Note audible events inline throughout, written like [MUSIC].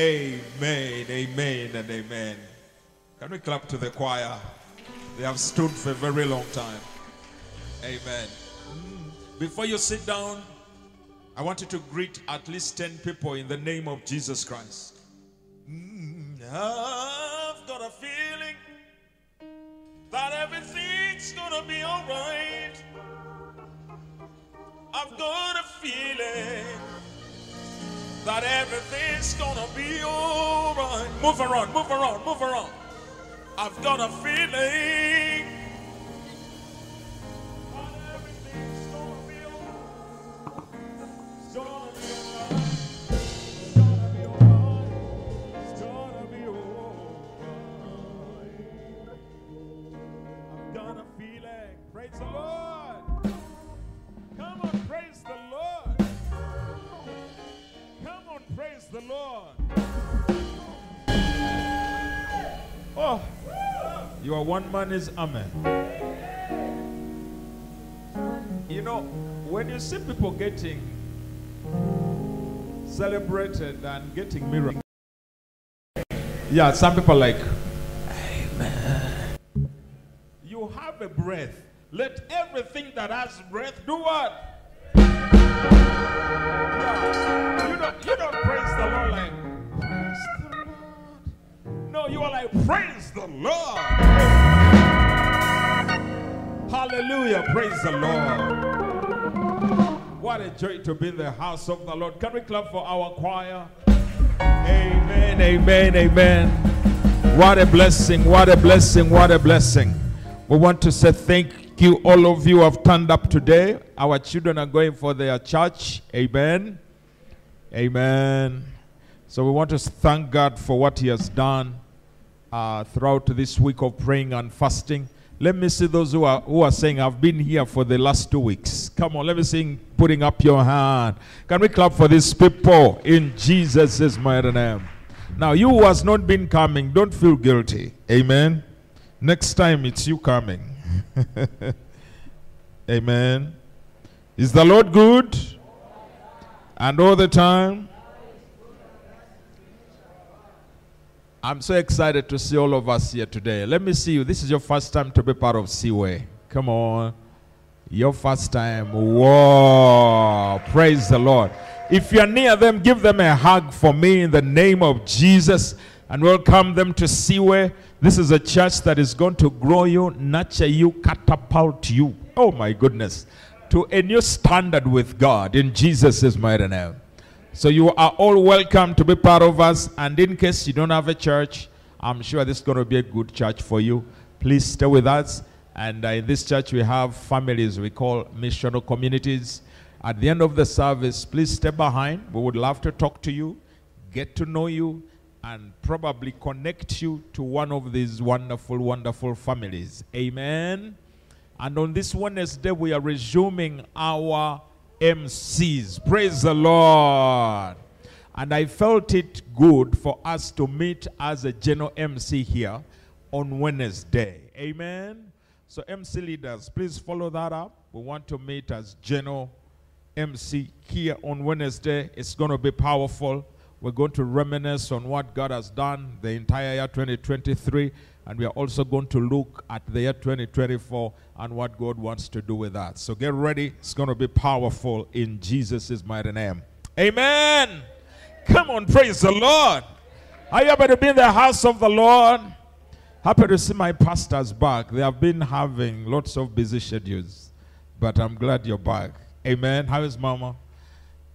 Amen, amen, and amen. Can we clap to the choir? They have stood for a very long time. Amen. Before you sit down, I want you to greet at least 10 people in the name of Jesus Christ. Mm, I've got a feeling that everything's gonna be alright. I've got a feeling that everything's gonna be alright. Move around, move around, move around. I've got a feeling your one man is Amen. You know, when you see people getting celebrated and getting miracles, yeah, some people like, Amen. You have a breath. Let everything that has breath do what? Yeah. You don't, you don't praise the Lord like. No, you are like, praise the Lord. Hallelujah, praise the Lord. What a joy to be in the house of the Lord. Can we clap for our choir? Amen, amen, amen. What a blessing, what a blessing, what a blessing. We want to say thank you, all of you have turned up today. Our children are going for their church. Amen. Amen. So we want to thank God for what He has done uh, throughout this week of praying and fasting. Let me see those who are who are saying I've been here for the last two weeks. Come on, let me see putting up your hand. Can we clap for these people in Jesus' mighty name? Now, you who has not been coming, don't feel guilty. Amen. Next time it's you coming. [LAUGHS] Amen. Is the Lord good? And all the time? I'm so excited to see all of us here today. Let me see you. This is your first time to be part of Seaway. Come on. Your first time. Whoa. Praise the Lord. If you're near them, give them a hug for me in the name of Jesus and welcome them to Seaway. This is a church that is going to grow you, nurture you, catapult you. Oh my goodness. To a new standard with God in Jesus' mighty name. So you are all welcome to be part of us. And in case you don't have a church, I'm sure this is going to be a good church for you. Please stay with us. And uh, in this church, we have families we call missional communities. At the end of the service, please stay behind. We would love to talk to you, get to know you, and probably connect you to one of these wonderful, wonderful families. Amen. And on this Wednesday, we are resuming our MCs. Praise the Lord. And I felt it good for us to meet as a general MC here on Wednesday. Amen. So, MC leaders, please follow that up. We want to meet as general MC here on Wednesday. It's going to be powerful. We're going to reminisce on what God has done the entire year 2023. And we are also going to look at the year 2024 and what God wants to do with that. So get ready. It's going to be powerful in Jesus' mighty name. Amen. Come on, praise the Lord. Are you happy to be in the house of the Lord? Happy to see my pastors back. They have been having lots of busy schedules, but I'm glad you're back. Amen. How is Mama?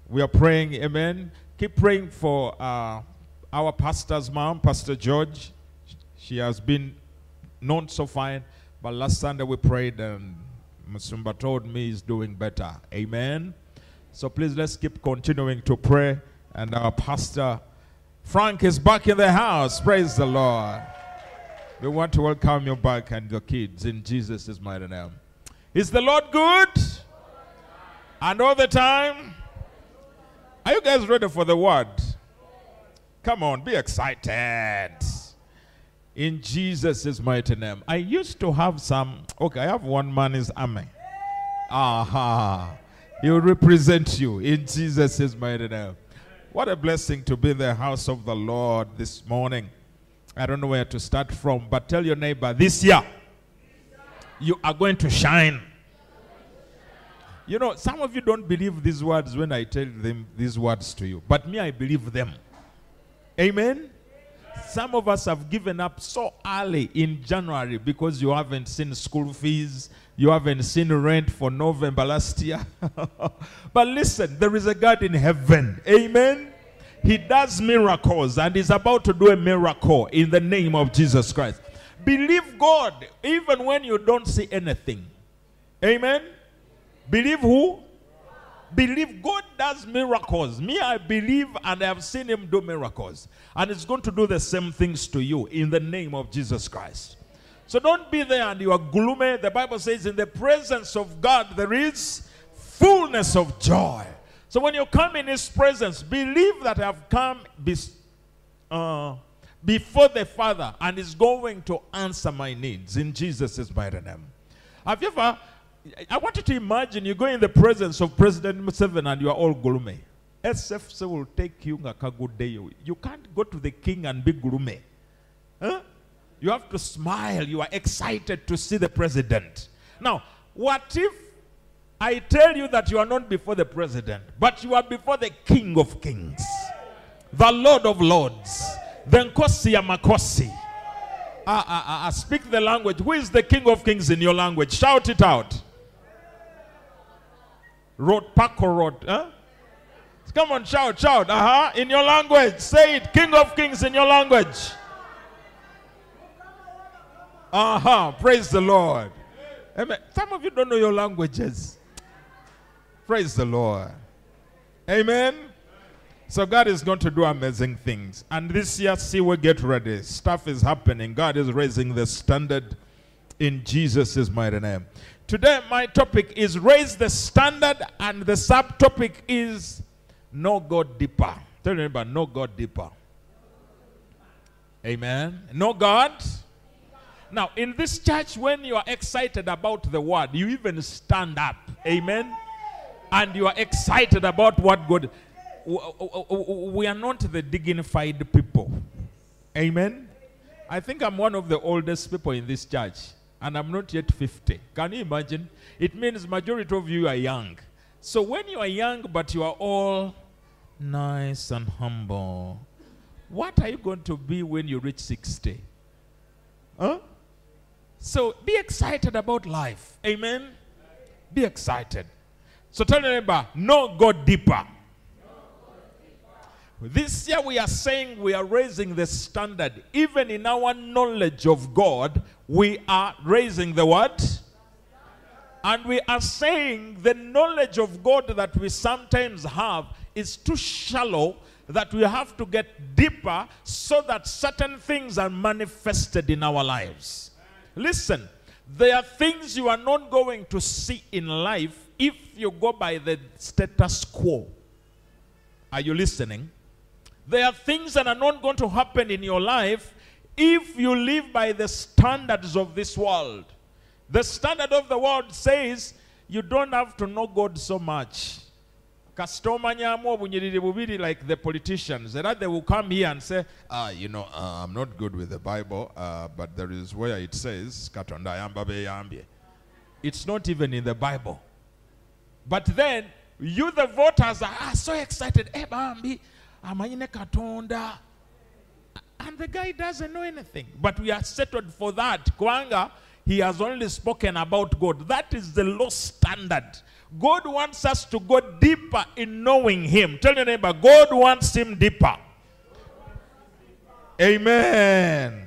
We are praying. Amen. Keep praying for uh, our pastor's mom, Pastor George. She has been not so fine, but last Sunday we prayed um, and Musumba told me he's doing better. Amen. So please let's keep continuing to pray. And our pastor Frank is back in the house. Praise the Lord. We want to welcome you back and your kids in Jesus' mighty name. Is the Lord good? And all the time? Are you guys ready for the word? Come on, be excited. In Jesus' mighty name. I used to have some, okay, I have one man is Amen. Aha. He will represent you in Jesus' mighty name. What a blessing to be in the house of the Lord this morning. I don't know where to start from, but tell your neighbor this year you are going to shine. You know, some of you don't believe these words when I tell them these words to you, but me, I believe them. Amen. Some of us have given up so early in January because you haven't seen school fees, you haven't seen rent for November last year. [LAUGHS] but listen, there is a God in heaven. Amen. He does miracles and is about to do a miracle in the name of Jesus Christ. Believe God even when you don't see anything. Amen. Believe who? Believe God does miracles. Me, I believe and I have seen Him do miracles. And it's going to do the same things to you in the name of Jesus Christ. So don't be there and you are gloomy. The Bible says, in the presence of God, there is fullness of joy. So when you come in His presence, believe that I have come be, uh, before the Father and is going to answer my needs in Jesus' mighty name. Have you ever I want you to imagine you go in the presence of President Museveni and you are all gloomy. SFC will take you day. You can't go to the king and be gloomy. Huh? You have to smile. You are excited to see the president. Now, what if I tell you that you are not before the president, but you are before the king of kings, the lord of lords, the Nkosi Makosi? Ah, ah, ah, ah, speak the language. Who is the king of kings in your language? Shout it out. Road, Paco Road. Huh? Come on, shout, shout. Uh huh. In your language. Say it. King of Kings in your language. Uh huh. Praise the Lord. Amen. Some of you don't know your languages. Praise the Lord. Amen. So God is going to do amazing things. And this year, see, we get ready. Stuff is happening. God is raising the standard in Jesus' mighty name. Today, my topic is raise the standard, and the subtopic is no God deeper. Tell neighbor, no God deeper. Amen. No God. Now, in this church, when you are excited about the word, you even stand up. Amen. And you are excited about what God. We are not the dignified people. Amen. I think I'm one of the oldest people in this church and I'm not yet 50. Can you imagine? It means majority of you are young. So when you are young but you are all nice and humble, what are you going to be when you reach 60? Huh? So be excited about life. Amen? Be excited. So tell your neighbor, no, go deeper. This year we are saying we are raising the standard. Even in our knowledge of God, we are raising the what? And we are saying the knowledge of God that we sometimes have is too shallow that we have to get deeper so that certain things are manifested in our lives. Listen, there are things you are not going to see in life if you go by the status quo. Are you listening? There are things that are not going to happen in your life if you live by the standards of this world. The standard of the world says you don't have to know God so much. like the politicians. That they will come here and say ah you know uh, i'm not good with the bible uh, but there is where it says it's not even in the bible. But then you the voters are so excited. Hey, bambi amanyine katonda. And the guy doesn't know anything. But we are settled for that. Kwanga he has only spoken about god. That is the low standard. God wants us to go deeper in knowing him. Tell your neighbor god wants him deeper. Amen.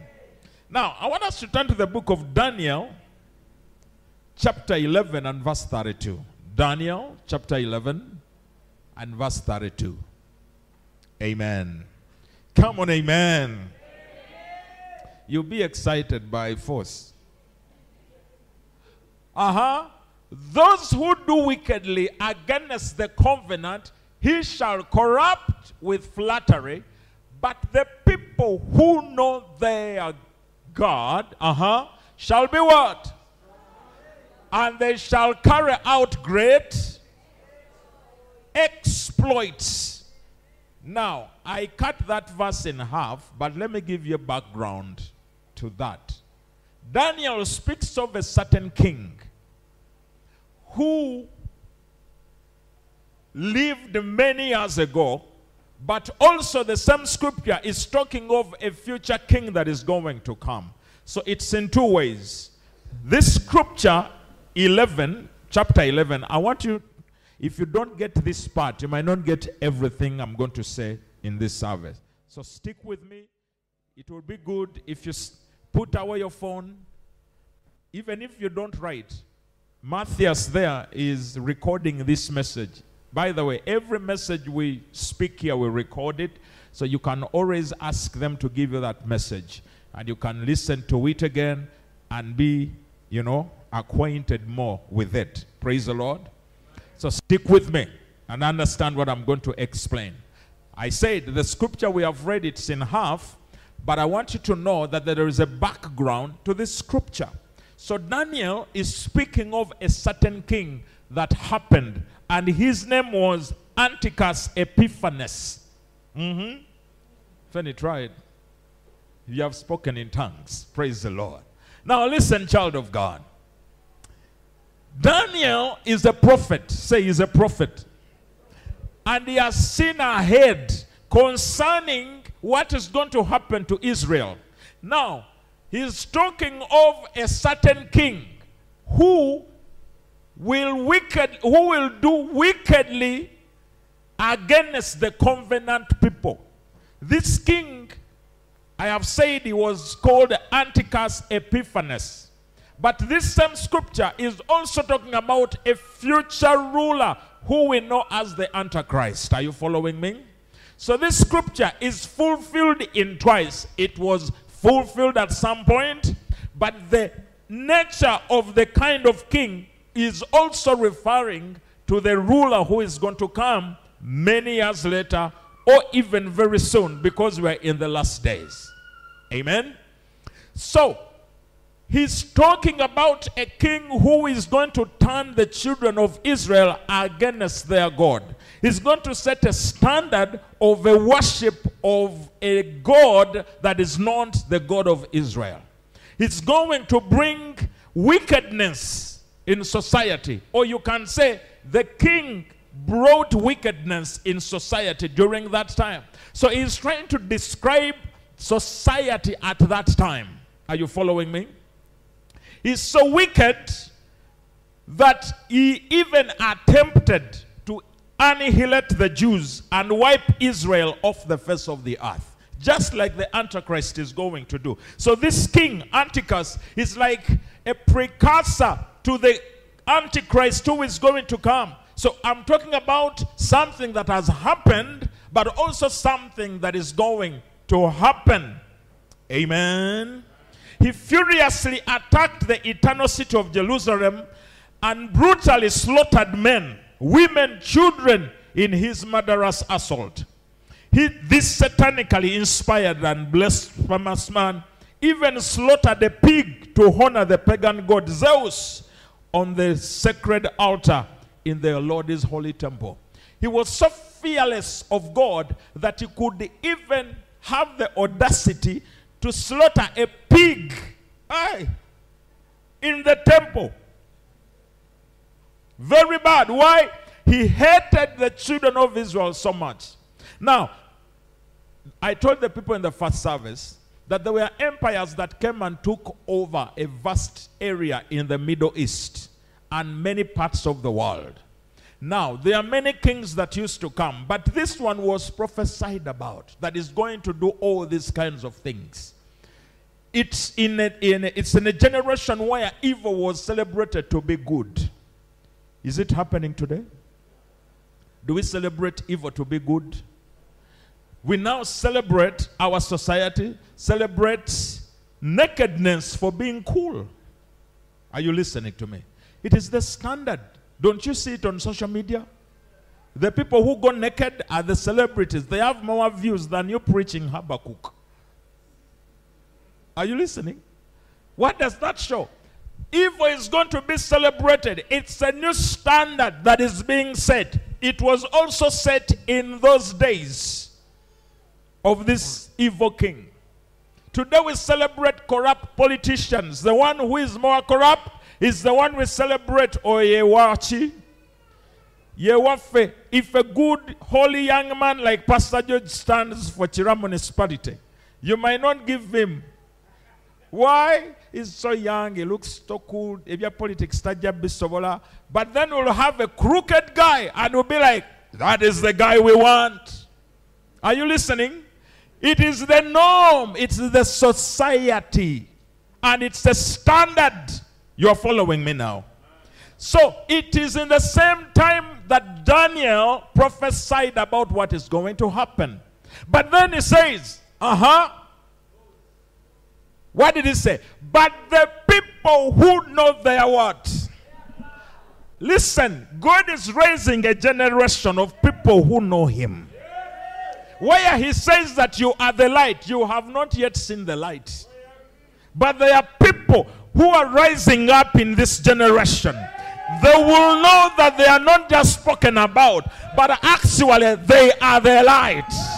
Now i want us to turn to the book of daniel chapter 11 and verse 32 daniel chapter 11 and verse 32 Amen. Come on, amen. You'll be excited by force. Uh huh. Those who do wickedly against the covenant, he shall corrupt with flattery. But the people who know their God, uh huh, shall be what? And they shall carry out great exploits Now, I cut that verse in half, but let me give you a background to that. Daniel speaks of a certain king who lived many years ago, but also the same scripture is talking of a future king that is going to come. So it's in two ways. This scripture 11, chapter 11, I want you, if you don't get this part, you might not get everything I'm going to say in this service. So stick with me. It will be good if you put away your phone, even if you don't write. Matthias there is recording this message. By the way, every message we speak here, we record it. So you can always ask them to give you that message. And you can listen to it again and be, you know, acquainted more with it. Praise the Lord. So stick with me and understand what I'm going to explain. I said the scripture we have read it's in half, but I want you to know that there is a background to this scripture. So Daniel is speaking of a certain king that happened and his name was Antiochus Epiphanes. Mm-hmm. Fanny tried. You have spoken in tongues. Praise the Lord. Now listen, child of God. Daniel is a prophet. Say he's a prophet. And he has seen ahead concerning what is going to happen to Israel. Now, he's talking of a certain king who will wicked who will do wickedly against the covenant people. This king, I have said he was called Antiochus Epiphanes. But this same scripture is also talking about a future ruler who we know as the Antichrist. Are you following me? So this scripture is fulfilled in twice. It was fulfilled at some point, but the nature of the kind of king is also referring to the ruler who is going to come many years later or even very soon because we're in the last days. Amen? So, he's talking about a king who is going to turn the children of Israel against their God. He's going to set a standard of a worship of a God that is not the God of Israel. He's going to bring wickedness in society. Or you can say the king brought wickedness in society during that time. So he's trying to describe society at that time. Are you following me? He's so wicked that he even attempted to annihilate the Jews and wipe Israel off the face of the earth. Just like the Antichrist is going to do. So this king, Antiochus, is like a precursor to the Antichrist who is going to come. So I'm talking about something that has happened, but also something that is going to happen. Amen. He furiously attacked the eternal city of Jerusalem and brutally slaughtered men, women, children in his murderous assault. He, this satanically inspired and blasphemous man even slaughtered a pig to honor the pagan god Zeus on the sacred altar in the Lord's holy temple. He was so fearless of God that he could even have the audacity to slaughter a aye, in the temple. Very bad. Why? He hated the children of Israel so much. Now, I told the people in the first service that there were empires that came and took over a vast area in the Middle East and many parts of the world. Now, there are many kings that used to come, but this one was prophesied about that is going to do all these kinds of things. It's in a, in a, it's in a generation where evil was celebrated to be good. Is it happening today? Do we celebrate evil to be good? We now celebrate our society, celebrate nakedness for being cool. Are you listening to me? It is the standard. Don't you see it on social media? The people who go naked are the celebrities. They have more views than you preaching Habakkuk. Are you listening? What does that show? Evil is going to be celebrated. It's a new standard that is being set. It was also set in those days. of this evil king. Today we celebrate corrupt politicians. The one who is more corrupt is the one we celebrate Oyewachi. Yewafe, if a good, holy young man like Pastor George stands for Kira municipality, you might not give him. Why? He's so young, he looks so cool. If your politics but then we'll have a crooked guy and we'll be like, that is the guy we want. Are you listening? It is the norm, it's the society, and it's the standard. You're following me now. So it is in the same time that Daniel prophesied about what is going to happen. But then he says, uh huh. What did he say? But the people who know their what? Listen, God is raising a generation of people who know him. Where he says that you are the light, you have not yet seen the light. But there are people who are rising up in this generation. They will know that they are not just spoken about, but actually they are the light.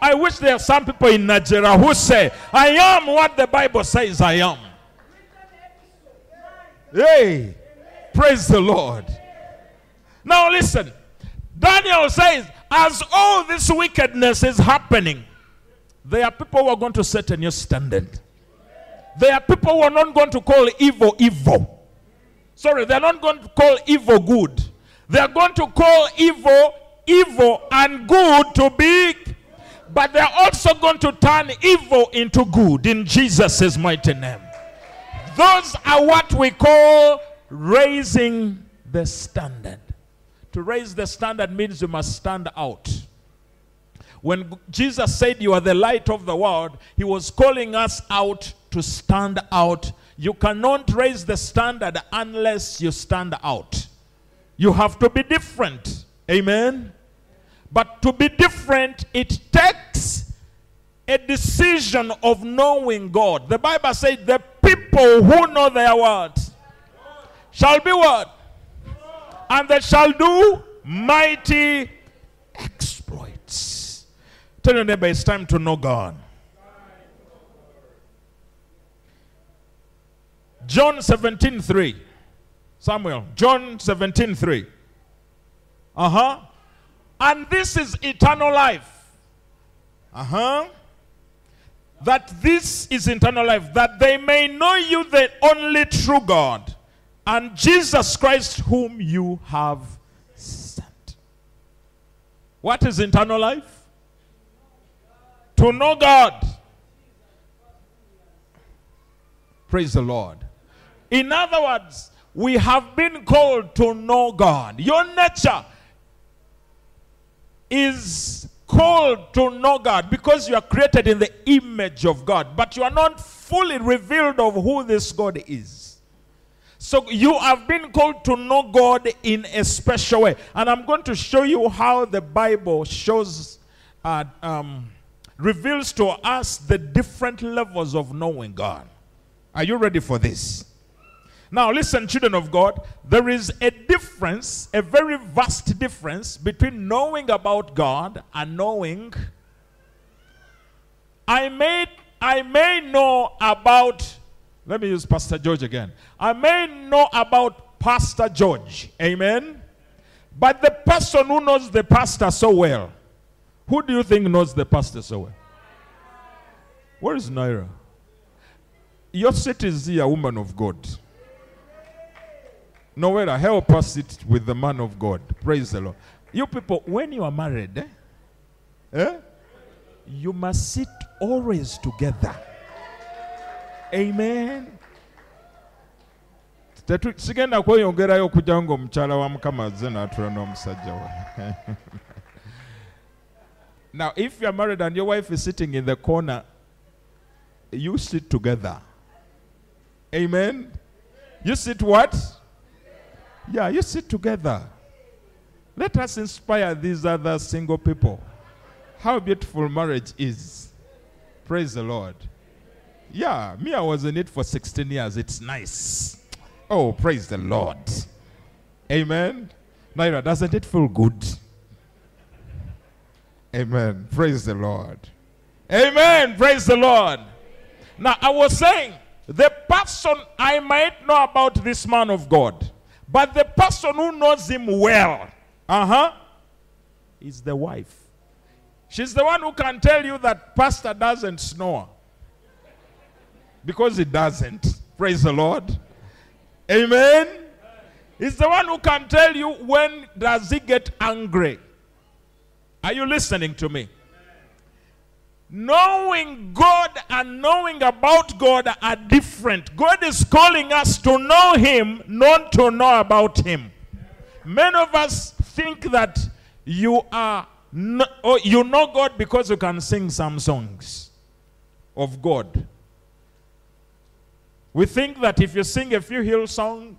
I wish there are some people in Nigeria who say, I am what the Bible says I am. Hey, praise the Lord. Now listen, Daniel says, as all this wickedness is happening, there are people who are going to set a new standard. There are people who are not going to call evil evil. Sorry, they're not going to call evil good. They're going to call evil evil and good to be, but they're also going to turn evil into good in Jesus' mighty name. Those are what we call raising the standard. To raise the standard means you must stand out. When Jesus said, You are the light of the world, he was calling us out to stand out. You cannot raise the standard unless you stand out. You have to be different. Amen. But to be different, it takes a decision of knowing God. The Bible says the people who know their word shall be what? and they shall do mighty exploits. Tell your neighbor, it's time to know God. John 17 3. Samuel, John 17 3. Uh huh. And this is eternal life. Uh huh. That this is eternal life, that they may know you, the only true God and Jesus Christ, whom you have sent. What is eternal life? To know God. Praise the Lord. In other words, we have been called to know God. Your nature is called to know God because you are created in the image of God, but you are not fully revealed of who this God is. So you have been called to know God in a special way. And I'm going to show you how the Bible shows, uh, um, reveals to us the different levels of knowing God. Are you ready for this? Now, listen, children of God, there is a difference, a very vast difference between knowing about God and knowing. I may, I may know about let me use Pastor George again. I may know about Pastor George. Amen. But the person who knows the pastor so well, who do you think knows the pastor so well? Where is Naira? Your seat is here, woman of God. Nowhere, help us sit with the man of God. Praise the Lord. You people, when you are married, eh, eh, you must sit always together. amen sigenda kweyongerayo okujjawo ngaomukyala wa mukama azze n'atula n'omusajja we [LAUGHS] now if you're married and your wife is sitting in the corner you sit together amen you sit what yeah you sit together let us inspire these other single people how beautiful marriage is praise the lord Yeah, me, I was in it for 16 years. It's nice. Oh, praise the Lord. Amen. Naira, doesn't it feel good? Amen. Praise the Lord. Amen. Praise the Lord. Now, I was saying, the person I might know about this man of God, but the person who knows him well, uh huh, is the wife. She's the one who can tell you that pastor doesn't snore. Because he doesn't. Praise the Lord. Amen. He's the one who can tell you when does he get angry. Are you listening to me? Knowing God and knowing about God are different. God is calling us to know Him, not to know about Him. Many of us think that you are oh, you know God because you can sing some songs of God. We think that if you sing a few Hillsong,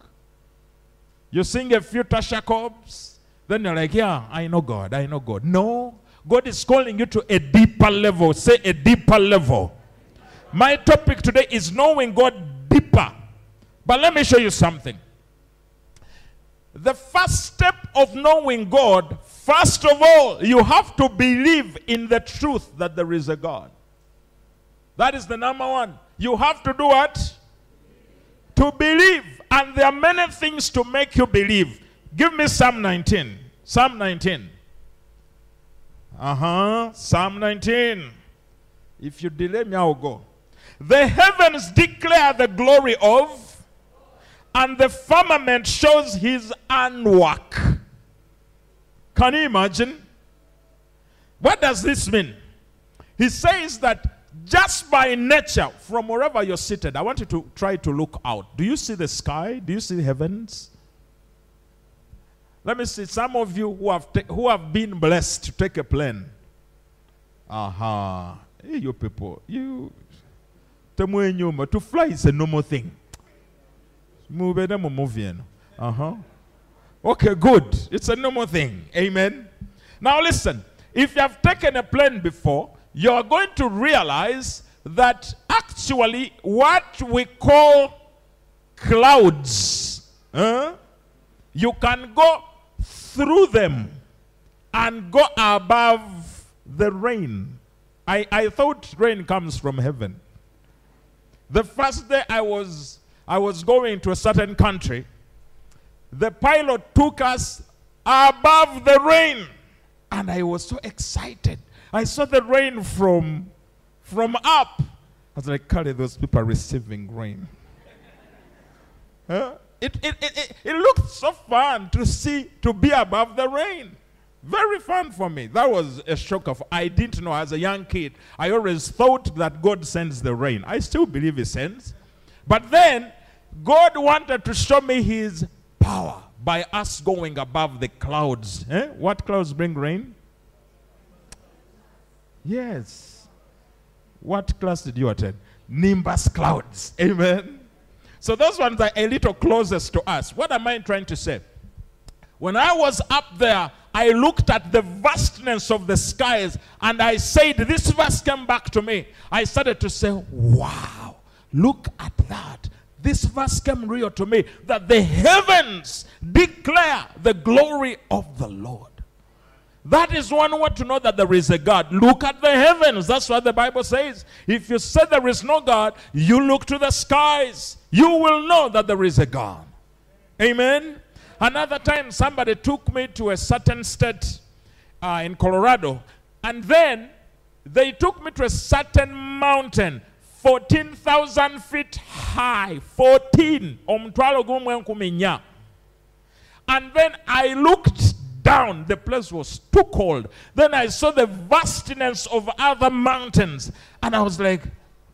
you sing a few Tasha Cobbs, then you're like, yeah, I know God, I know God. No, God is calling you to a deeper level. Say a deeper level. My topic today is knowing God deeper. But let me show you something. The first step of knowing God, first of all, you have to believe in the truth that there is a God. That is the number one. You have to do what? To believe. And there are many things to make you believe. Give me Psalm 19. Psalm 19. Uh huh. Psalm 19. If you delay me, I'll go. The heavens declare the glory of, and the firmament shows his handwork. Can you imagine? What does this mean? He says that just by nature, from wherever you're seated, I want you to try to look out. Do you see the sky? Do you see the heavens? Let me see some of you who have, who have been blessed to take a plane. Aha. Uh-huh. Hey, you people, you. To fly is a normal thing. Uh huh. Okay, good. It's a normal thing. Amen. Now listen. If you have taken a plane before, you are going to realize that actually what we call clouds, uh, you can go through them and go above the rain. I, I thought rain comes from heaven. The first day I was I was going to a certain country, the pilot took us above the rain. And I was so excited. I saw the rain from from up. I was like, Carry those people receiving rain. huh? It, it, it, it, looked so fun to see, to be above the rain. Very fun for me. That was a shock of, I didn't know as a young kid. I always thought that God sends the rain. I still believe he sends. But then, God wanted to show me his power by us going above the clouds. Eh? What clouds bring rain? Yes. What class did you attend? Nimbus clouds. Amen. So those ones are a little closest to us. What am I trying to say? When I was up there, I looked at the vastness of the skies and I said, This verse came back to me. I started to say, Wow, look at that. This verse came real to me that the heavens declare the glory of the Lord. That is one way to know that there is a God. Look at the heavens. That's what the Bible says. If you say there is no God, you look to the skies. You will know that there is a God. Amen. Another time, somebody took me to a certain state uh, in Colorado, and then they took me to a certain mountain, 14,000 feet high. 14. And then I looked down. The place was too cold. Then I saw the vastness of other mountains. And I was like,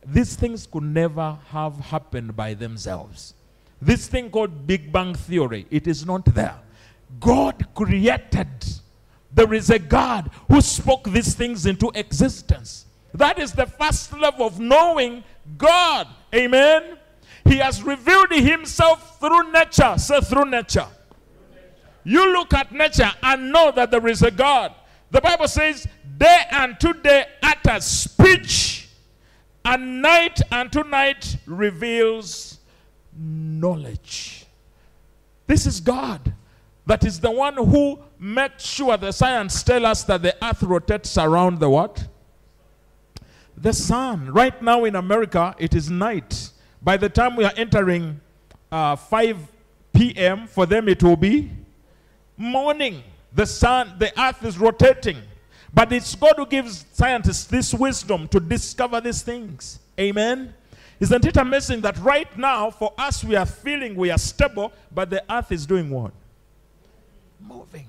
these things could never have happened by themselves. This thing called Big Bang Theory, it is not there. God created. There is a God who spoke these things into existence. That is the first level of knowing God. Amen. He has revealed himself through nature. Say through nature. You look at nature and know that there is a God. The Bible says, day unto day utters speech, and night unto night reveals knowledge. This is God. That is the one who makes sure the science tell us that the earth rotates around the what? the sun. Right now in America, it is night. By the time we are entering uh, 5 p.m., for them it will be morning. The sun, the earth is rotating. But it's God who gives scientists this wisdom to discover these things. Amen. Isn't it amazing that right now, for us, we are feeling we are stable, but the earth is doing what? Moving.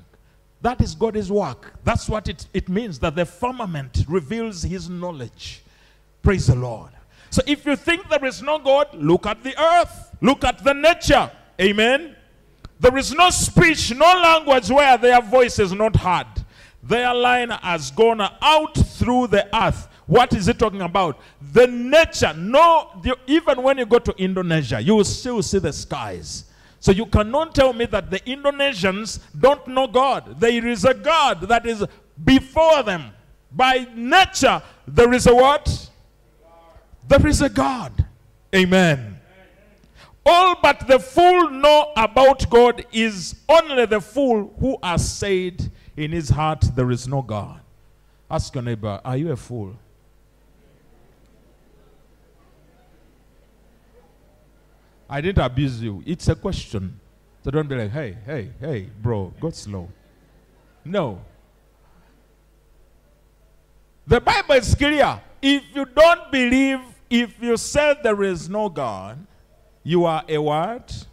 That is God's work. That's what it, it means that the firmament reveals his knowledge. Praise the Lord. So if you think there is no God, look at the earth, look at the nature. Amen. There is no speech, no language where their voice is not heard. Their line has gone out through the earth. What is it talking about? The nature. No, the, even when you go to Indonesia, you will still see the skies. So you cannot tell me that the Indonesians don't know God. There is a God that is before them. By nature, there is a what? There is a God. Amen. All but the fool know about God is only the fool who has said in his heart there is no God. Ask your neighbor, are you a fool? I didn't abuse you. It's a question. So don't be like, hey, hey, hey, bro, go slow. No. The Bible is clear. If you don't believe, if you say there is no God, you are a what?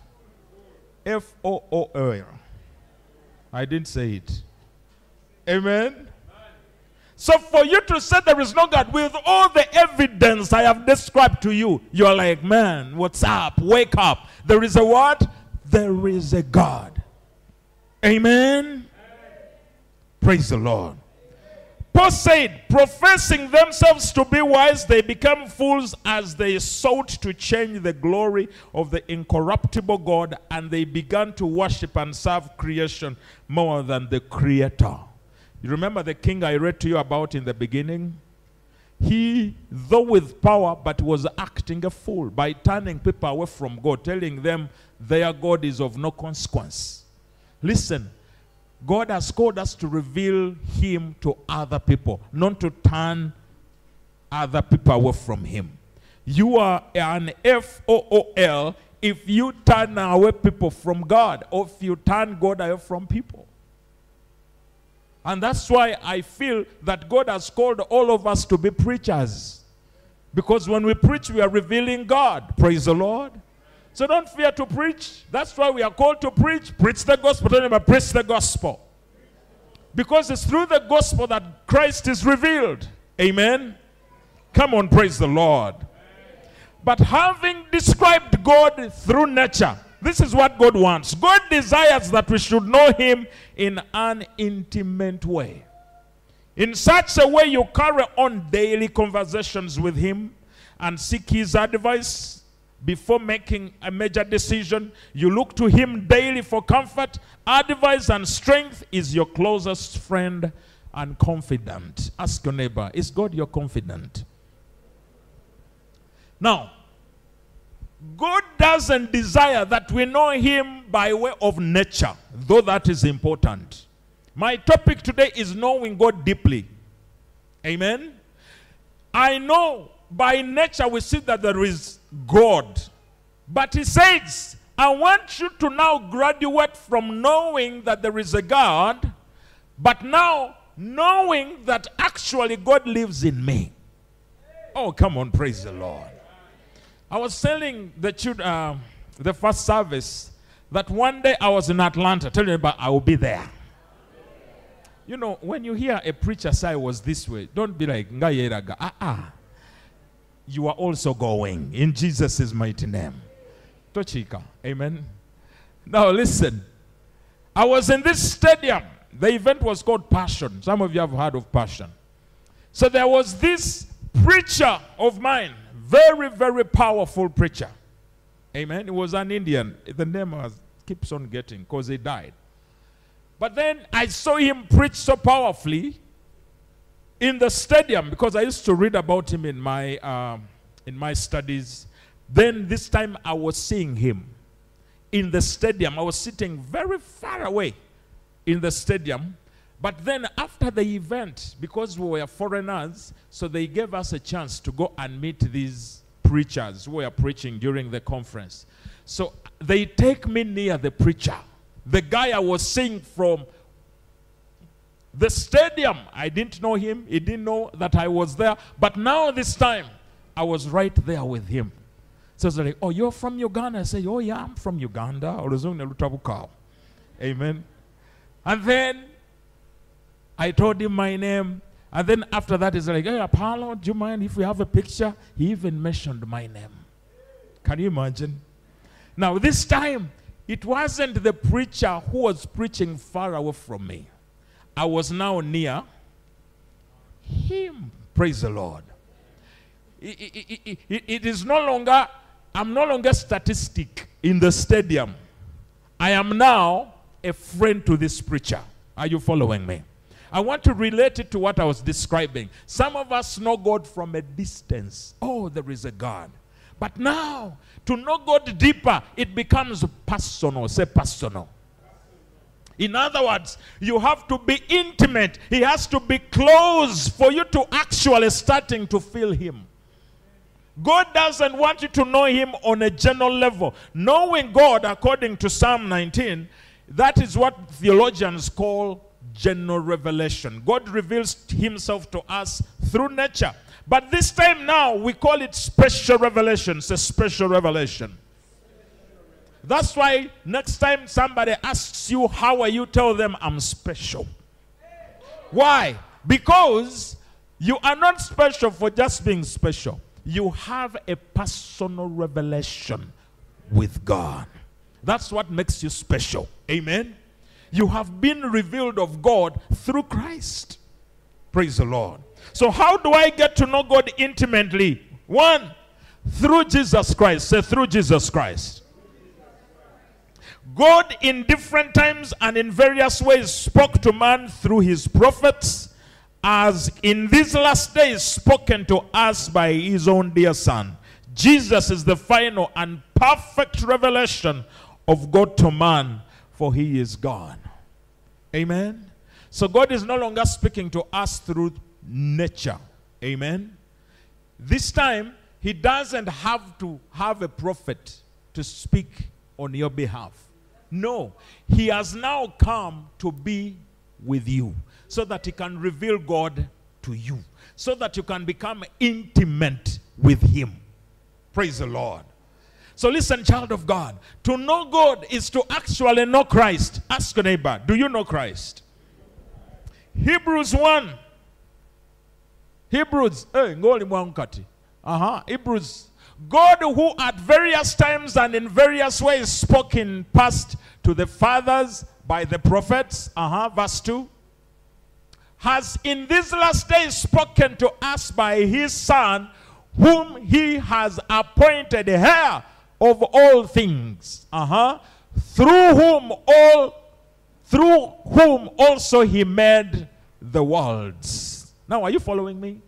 F O O L. I didn't say it. Amen. So for you to say there is no God with all the evidence I have described to you, you're like, man, what's up? Wake up. There is a what? There is a God. Amen. Amen. Praise the Lord. Paul said, professing themselves to be wise, they become fools as they sought to change the glory of the incorruptible God and they began to worship and serve creation more than the Creator. You remember the king I read to you about in the beginning? He, though with power, but was acting a fool by turning people away from God, telling them their God is of no consequence. Listen, God has called us to reveal Him to other people, not to turn other people away from Him. You are an F O O L if you turn away people from God, or if you turn God away from people. And that's why I feel that God has called all of us to be preachers. Because when we preach, we are revealing God. Praise the Lord. So don't fear to preach. That's why we are called to preach. Preach the gospel. Don't ever preach the gospel. Because it's through the gospel that Christ is revealed. Amen. Come on, praise the Lord. But having described God through nature, this is what God wants. God desires that we should know Him in an intimate way. In such a way, you carry on daily conversations with Him and seek His advice before making a major decision. You look to Him daily for comfort, advice, and strength. Is your closest friend and confidant. Ask your neighbor, is God your confidant? Now, God doesn't desire that we know Him by way of nature, though that is important. My topic today is knowing God deeply. Amen. I know by nature we see that there is God. But He says, I want you to now graduate from knowing that there is a God, but now knowing that actually God lives in me. Oh, come on, praise the Lord. I was telling the children, uh, the first service, that one day I was in Atlanta, Tell telling about I will be there. You know, when you hear a preacher say I was this way, don't be like, ah, ah. You are also going in Jesus' mighty name. Tochika. Amen. Now listen. I was in this stadium. The event was called Passion. Some of you have heard of Passion. So there was this preacher of mine very, very powerful preacher. Amen. He was an Indian. The name was, keeps on getting because he died. But then I saw him preach so powerfully in the stadium because I used to read about him in my, um, in my studies. Then this time I was seeing him in the stadium. I was sitting very far away in the stadium. But then after the event, because we were foreigners, so they gave us a chance to go and meet these preachers who were preaching during the conference. So they take me near the preacher. The guy I was seeing from the stadium. I didn't know him. He didn't know that I was there. But now this time, I was right there with him. So like, oh, you're from Uganda? I say, oh, yeah, I'm from Uganda. Amen. And then I told him my name. And then after that, he's like, hey, Apollo, do you mind if we have a picture? He even mentioned my name. Can you imagine? Now, this time, it wasn't the preacher who was preaching far away from me. I was now near him. Praise the Lord. It, it, it, it is no longer, I'm no longer statistic in the stadium. I am now a friend to this preacher. Are you following me? I want to relate it to what I was describing. Some of us know God from a distance. Oh, there is a God. But now, to know God deeper, it becomes personal. Say personal. In other words, you have to be intimate. He has to be close for you to actually starting to feel him. God doesn't want you to know him on a general level. Knowing God, according to Psalm 19, that is what theologians call general revelation. God reveals himself to us through nature. But this time now, we call it special revelation. It's a special revelation. That's why next time somebody asks you, How are you? tell them, I'm special. Why? Because you are not special for just being special. You have a personal revelation with God. That's what makes you special. Amen. You have been revealed of God through Christ. Praise the Lord. So, how do I get to know God intimately? One, through Jesus Christ. Say, through Jesus Christ. God, in different times and in various ways, spoke to man through his prophets, as in these last days spoken to us by his own dear Son. Jesus is the final and perfect revelation of God to man, for he is God. Amen. So God is no longer speaking to us through nature. Amen. This time, he doesn't have to have a prophet to speak on your behalf. No, he has now come to be with you so that he can reveal God to you, so that you can become intimate with him. Praise the Lord. So listen, child of God, to know God is to actually know Christ. Ask your neighbor, do you know Christ? Hebrews 1. Hebrews, hey, uh-huh. Hebrews God, who at various times and in various ways spoke in past to the fathers by the prophets, uh-huh, verse 2, has in these last days spoken to us by his Son, whom he has appointed heir of all things, uh-huh, through whom all through whom also he made the worlds. Now, are you following me?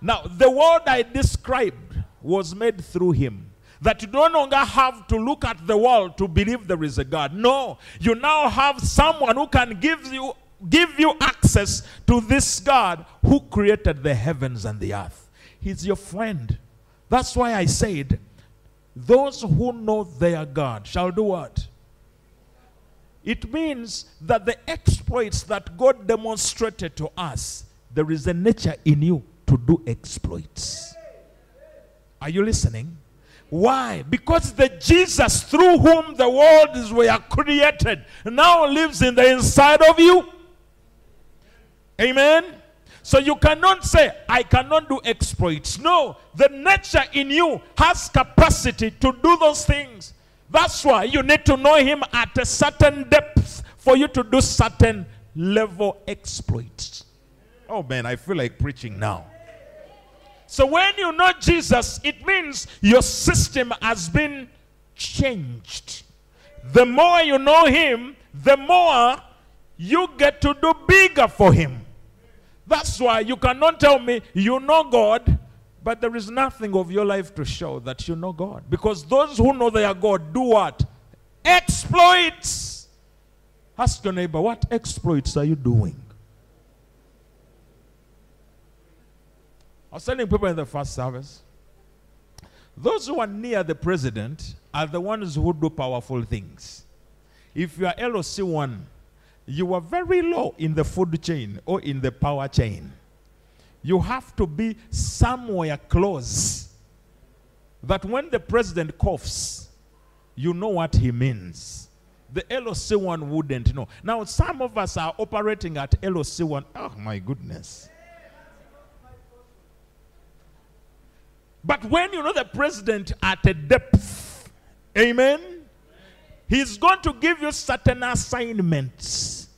Now, the world I described was made through him. That you no longer have to look at the world to believe there is a God. No, you now have someone who can give you give you access to this God who created the heavens and the earth. He's your friend. That's why I said, those who know their God shall do what? It means that the exploits that God demonstrated to us, there is a nature in you to do exploits. Are you listening? Why? Because the Jesus through whom the worlds were created now lives in the inside of you. Amen. So you cannot say, I cannot do exploits. No, the nature in you has capacity to do those things. That's why you need to know him at a certain depth for you to do certain level exploits. Oh man, I feel like preaching now. So when you know Jesus, it means your system has been changed. The more you know him, the more you get to do bigger for him. That's why you cannot tell me you know God, but there is nothing of your life to show that you know God. Because those who know they are God do what? Exploits. Ask your neighbor, what exploits are you doing? I was telling people in the first service. Those who are near the president are the ones who do powerful things. If you are LOC1, you are very low in the food chain or in the power chain. You have to be somewhere close that when the president coughs, you know what he means. The LOC1 wouldn't know. Now, some of us are operating at LOC1. Oh, my goodness. But when you know the president at a depth, amen, he's going to give you certain assignments.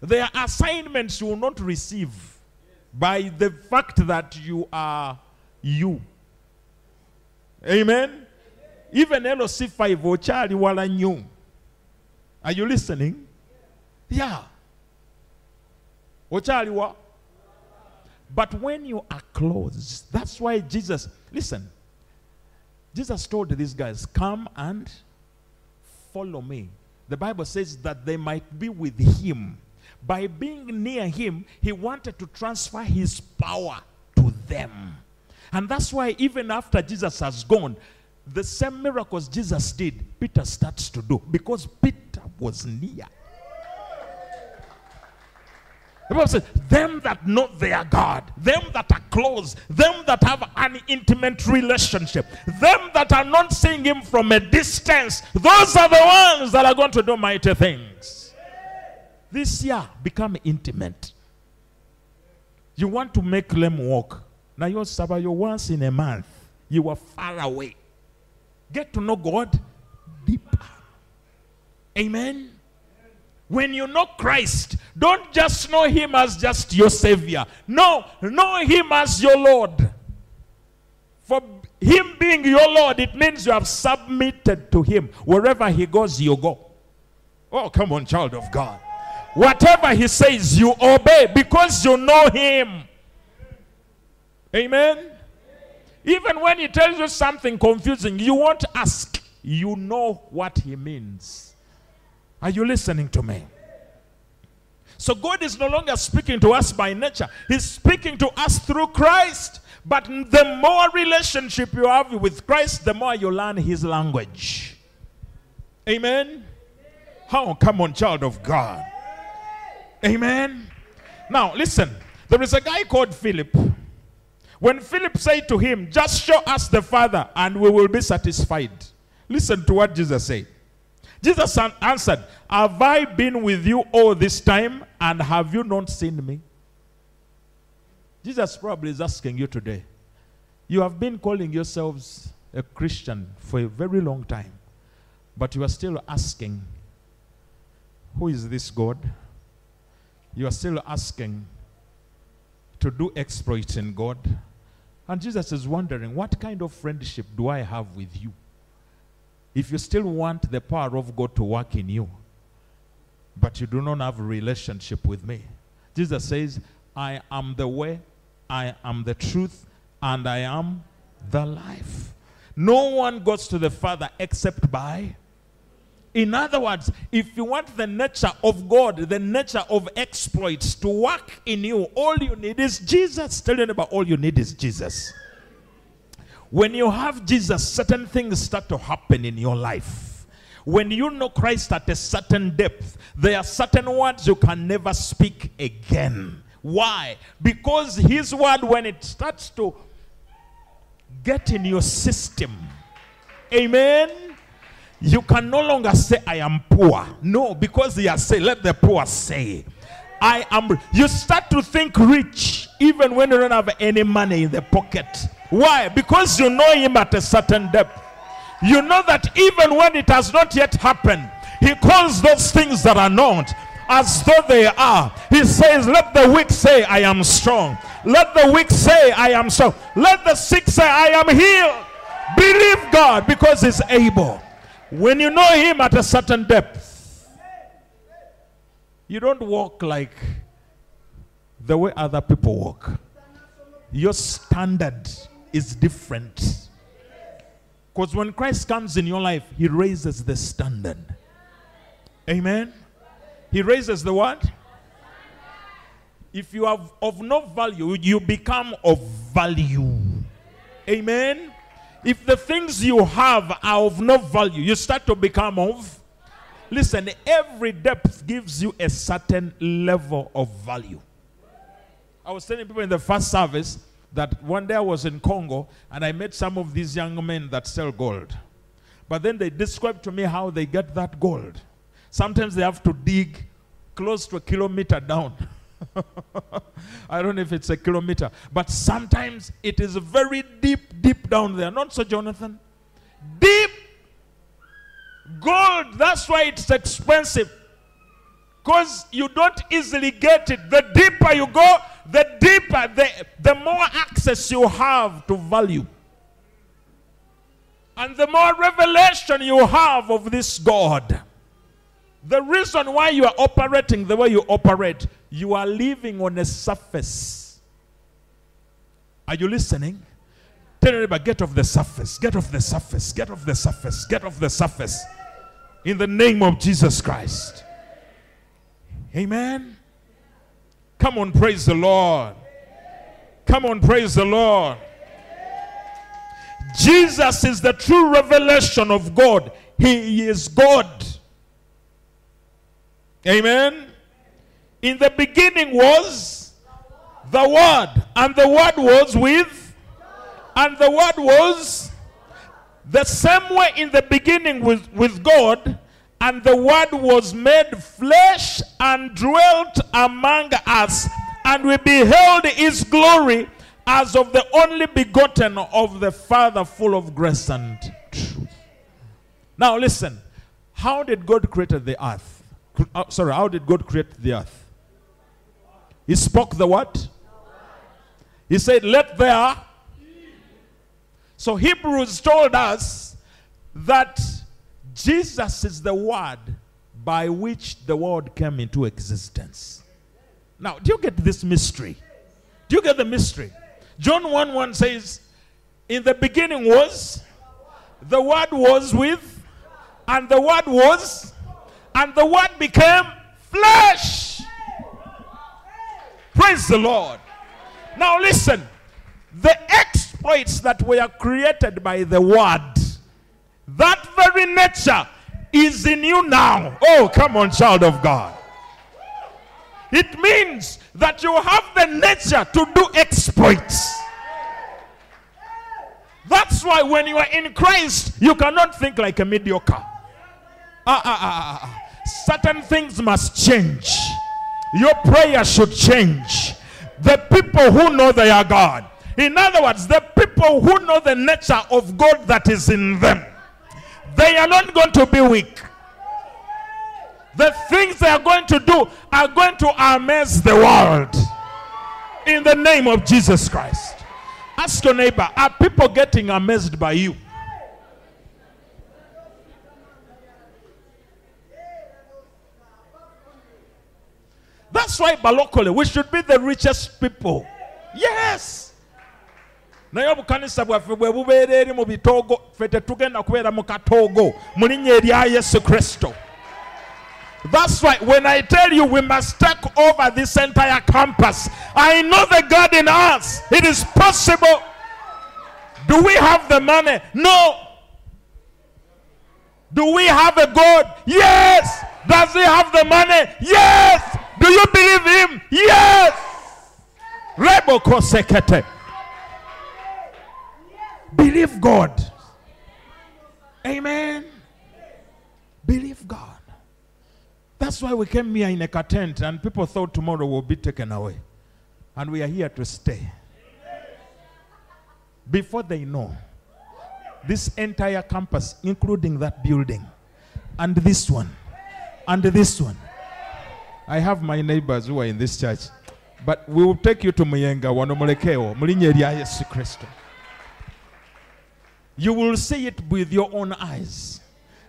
There are assignments you will not receive by the fact that you are you. Amen. Even LOC 5 ochali wala new. Are you listening? Yeah. Oh, ochali wa? But when you are close, that's why Jesus, listen, Jesus told these guys, Come and follow me. The Bible says that they might be with him. By being near him, he wanted to transfer his power to them. And that's why, even after Jesus has gone, the same miracles Jesus did, Peter starts to do because Peter was near. The Bible says, them that know their God, them that are close, them that have an intimate relationship, them that are not seeing him from a distance, those are the ones that are going to do mighty things. This year, become intimate. You want to make them walk. Now you're Sabayo once in a month. You are far away. Get to know God deeper. Amen. When you know Christ, don't just know Him as just your Savior. No, know Him as your Lord. For Him being your Lord, it means you have submitted to Him. Wherever He goes, you go. Oh, come on, child of God. Whatever He says, you obey because you know Him. Amen. Even when He tells you something confusing, you won't ask. You know what He means. Are you listening to me? So God is no longer speaking to us by nature. He's speaking to us through Christ. But the more relationship you have with Christ, the more you learn his language. Amen. How? Oh, come on, child of God. Amen. Now, listen. There is a guy called Philip. When Philip said to him, Just show us the Father and we will be satisfied. Listen to what Jesus said. Jesus answered, Have I been with you all this time and have you not seen me? Jesus probably is asking you today. You have been calling yourselves a Christian for a very long time, but you are still asking, Who is this God? You are still asking to do exploits in God. And Jesus is wondering, What kind of friendship do I have with you? If you still want the power of God to work in you, but you do not have a relationship with me, Jesus says, I am the way, I am the truth, and I am the life. No one goes to the Father except by. In other words, if you want the nature of God, the nature of exploits to work in you, all you need is Jesus. Tell you about all you need is Jesus. When you have Jesus, certain things start to happen in your life. When you know Christ at a certain depth, there are certain words you can never speak again. Why? Because His word, when it starts to get in your system, amen, you can no longer say, I am poor. No, because He has said, let the poor say, I am. You start to think rich even when you don't have any money in the pocket. Why? Because you know him at a certain depth. You know that even when it has not yet happened, he calls those things that are not as though they are. He says, Let the weak say, I am strong. Let the weak say, I am strong. Let the sick say, I am healed. Believe God because He's able. When you know Him at a certain depth, you don't walk like the way other people walk. Your standard is different. Because when Christ comes in your life, he raises the standard. Amen. He raises the what? If you have of no value, you become of value. Amen. If the things you have are of no value, you start to become of. Listen, every depth gives you a certain level of value. I was telling people in the first service that one day I was in Congo and I met some of these young men that sell gold. But then they described to me how they get that gold. Sometimes they have to dig close to a kilometer down. [LAUGHS] I don't know if it's a kilometer, but sometimes it is very deep, deep down there. Not so, Jonathan. Deep gold. That's why it's expensive. Because you don't easily get it. The deeper you go, the deeper, the, the more access you have to value. And the more revelation you have of this God. The reason why you are operating the way you operate, you are living on a surface. Are you listening? Tell get off the surface, get off the surface, get off the surface, get off the surface. In the name of Jesus Christ. Amen. Come on, praise the Lord. Come on, praise the Lord. Jesus is the true revelation of God. He is God. Amen. In the beginning was the Word, and the Word was with, and the Word was the same way in the beginning with, with God, and the Word was made flesh and dwelt among us, and we beheld His glory as of the only begotten of the Father, full of grace and truth. Now, listen. How did God create the earth? Uh, sorry, how did God create the earth? He spoke the what? He said, Let there. So Hebrews told us that Jesus is the word by which the world came into existence. Now, do you get this mystery? Do you get the mystery? John 1 1 says, In the beginning was, the word was with, and the word was, and the word became flesh. Praise the Lord. Now listen. The exploits that were created by the word, that very nature is in you now. Oh, come on, child of God. It means that you have the nature to do exploits. That's why when you are in Christ, you cannot think like a mediocre. Ah, ah, ah, ah. ah. Certain things must change. Your prayer should change. The people who know they are God. In other words, the people who know the nature of God that is in them. They are not going to be weak. The things they are going to do are going to amaze the world. In the name of Jesus Christ. Ask your neighbor, are people getting amazed by you? That's why balokole, we should be the richest people. Yes. Naye bwaffe bwe bubeera eri mu bitoogo ffe tetugenda kubeera mu katoogo mu linnya erya yesu kristo That's why when I tell you we must take over this entire campus, I know the God in us. It is possible. Do we have the money? No. Do we have a God? Yes. Does he have the money? Yes. Do you believe him? Yes. Reboko sekete. Believe God. Amen. Believe God. That's why we came here in a tent and people thought tomorrow will be taken away. And we are here to stay. Before they know, this entire campus, including that building, and this one, and this one. I have my neighbors who are in this church. But we will take you to Muyenga, wanomulekeo, mulinye Yesu Kristo. You will see it with your own eyes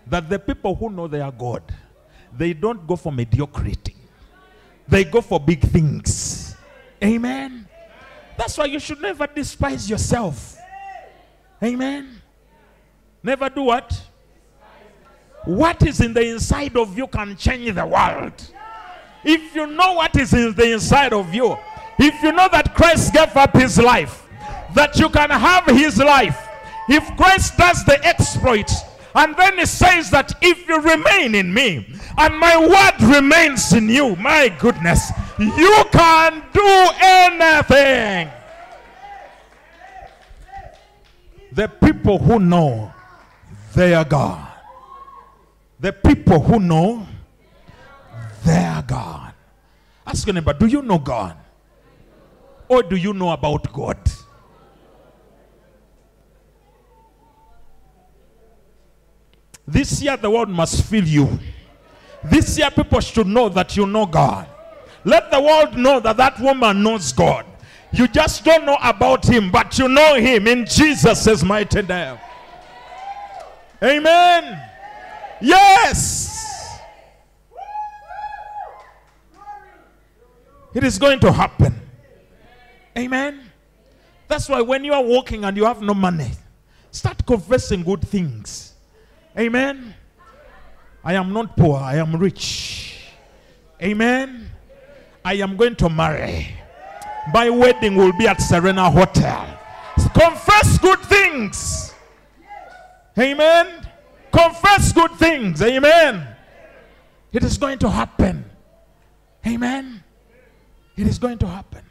that the people who know they are God, they don't go for mediocrity. They go for big things. Amen. That's why you should never despise yourself. Amen. Never do what? What is in the inside of you can change the world. if you know what is in the inside of you, if you know that Christ gave up his life, that you can have his life, if Christ does the exploit, and then he says that if you remain in me and my word remains in you, my goodness, you can do anything. The people who know their God, the people who know their God. Ask neighbor, do you know God? Or do you know about God? This year, the world must feel you. This year, people should know that you know God. Let the world know that that woman knows God. You just don't know about him, but you know him in Jesus' mighty name. Amen. Yes. It is going to happen. Amen. That's why when you are walking and you have no money, start confessing good things. Amen. I am not poor, I am rich. Amen. I am going to marry. My wedding will be at Serena Hotel. Confess good things. Amen. Confess good things. Amen. It is going to happen. Amen. It is going to happen.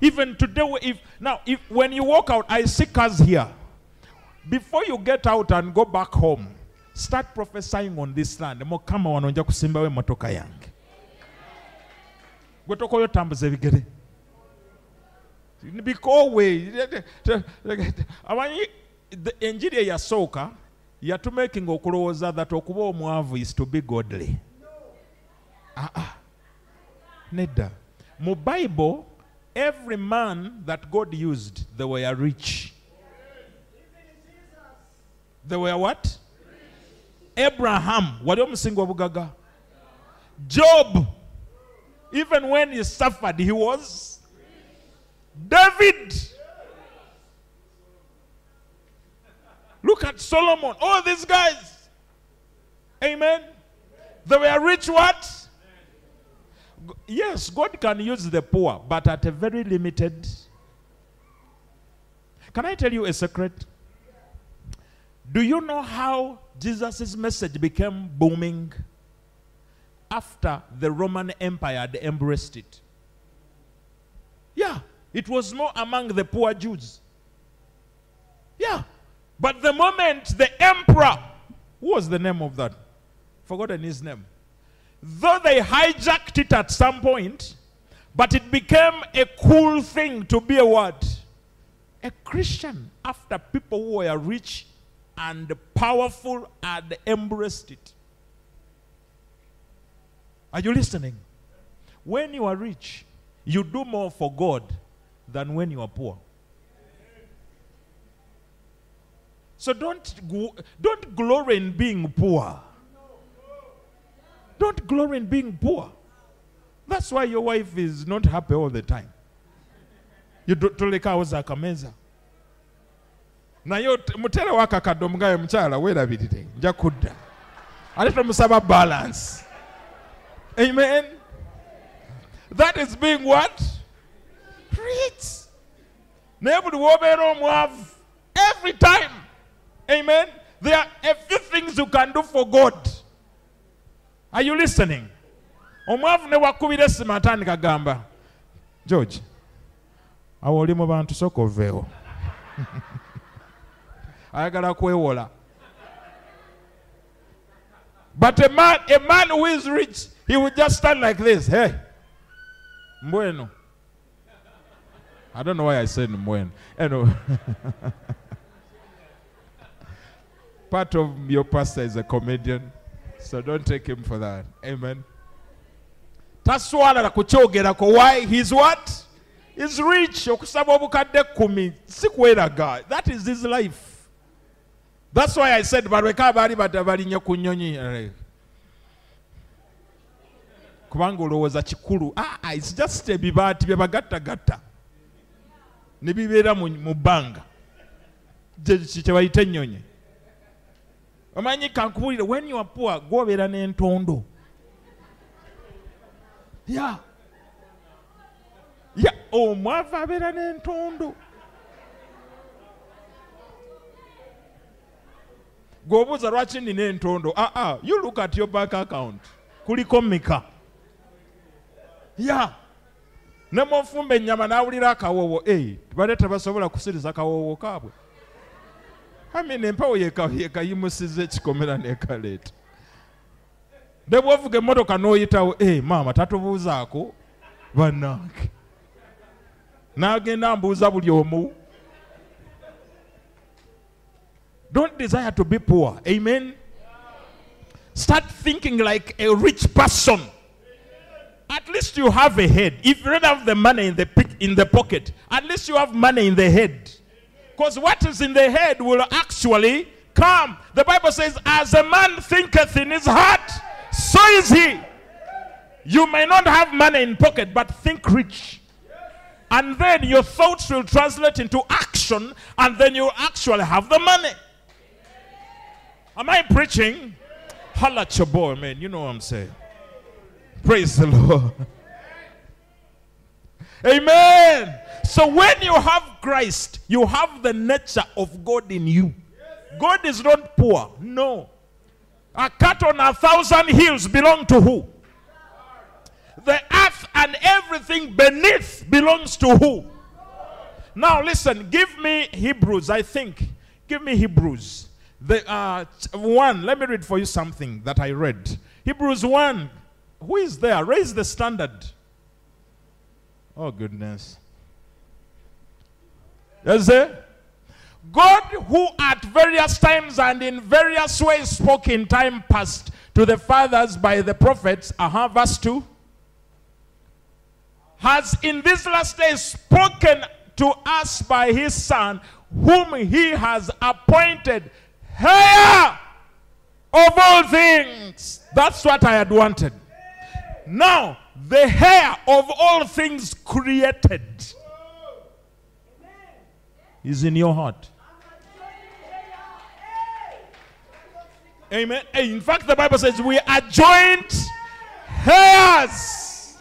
Even today, if now, if when you walk out, I see cars here. Before you get out and go back home, start prophesying on this land. Mukama wano nja kusimbawo emmotoka yange. Gwe tokoyo tambuza ebigere. Bikowe. Amanyi enjiri eyasooka yatumakinga okulowooza that okuba omwavu is to be godly. Ah. Nedda. Mu Bible, every man that God used, they were rich. They were what? Abraham, What wali omusingi obugaga. Job, even when he suffered, he was. David. Look at Solomon. All these guys. Amen. They were rich what? Yes, God can use the poor, but at a very limited. Can I tell you a secret? Do you know how Jesus' message became booming after the Roman Empire had embraced it? Yeah, it was more among the poor Jews. Yeah, but the moment the emperor, who was the name of that? Forgotten his name. Though they hijacked it at some point, but it became a cool thing to be a what? A Christian after people who were rich and powerful had embraced it. Are you listening? When you are rich, you do more for God than when you are poor. So don't, don't glory in being poor. Don't glory in being poor. That's why your wife is not happy all the time. You do- toleka awoza akameza naye ot- akakadde omugabe mukyala weerabirire nja kudda. Ate tomusaba balance. Amen? That is being what? Rich naye buli woobeera omwavu every time. Amen? There are a few things you can do for god. Are you listening? Omwavu ne wakubira essima atandika gamba george awo oli mu bantu soka oveewo [LAUGHS] ayagala kwewola. But a man, a man who is rich he will just stand like this hey mbwenu. I don't know why i said mbwenu. Anyway. [LAUGHS] Part of your pastor is a comedian so don't take him for that. Amen. Taswalala kukyogerako why? He's what? Is rich. Okusaba obukadde kumi. Si kweraga that is his life that's why i said balweka abaali balinye ku nnyonyi. Eh, kubanga olowooza kikulu. Ah, ah, its just ebibaati bye bagattagatta. Ne bibeera mu bbanga. Kye- kye kye bayita ennyonyi. Omanyi kankubulire when you are poor gwobeera n'entondo. Ya omwavu abeera n'entondo gweobuuza lwaki nina entondo aa ah, you look at your back account. Kuliko mika ya nemufumba ennyama n'awulira akawoowo e tubadde tebasobola kusiriza kawoowo kaabwe. Amin empewo yekayimusiza ekikomera nekaleeta ne bwovuga emmotoka n'oyitawo e maama tatubuuzaako bannange. N'agenda mbuuza buli omu don't desire to be poor. Amen. Start thinking like a rich person. At least you have a head. If you don't have the money in the, in the pocket at least you have money in the head. Because what is in the head will actually come. The bible says as a man thinketh in his heart so is he. You may not have money in pocket but think rich. And then your thoughts will translate into action and then you actually have the money am i preaching? Holla at your boy man. You know what i'm saying. Praise the lord. [LAUGHS] Amen. So when you have christ you have the nature of god in you. God is not poor. No. A cat on a thousand hills belong to who? The earth and everything beneath belongs to who? Now listen, give me Hebrews, I think. Give me Hebrews. The uh, one, let me read for you something that I read. Hebrews 1. Who is there? Raise the standard. Oh goodness. Is it? God, who at various times and in various ways spoke in time past to the fathers by the prophets, uh-huh, verse 2 has in this last day spoken to us by his Son, whom he has appointed heir of all things. That's what I had wanted. Now, the heir of all things created is in your heart. Amen. In fact, the Bible says we are joint heirs.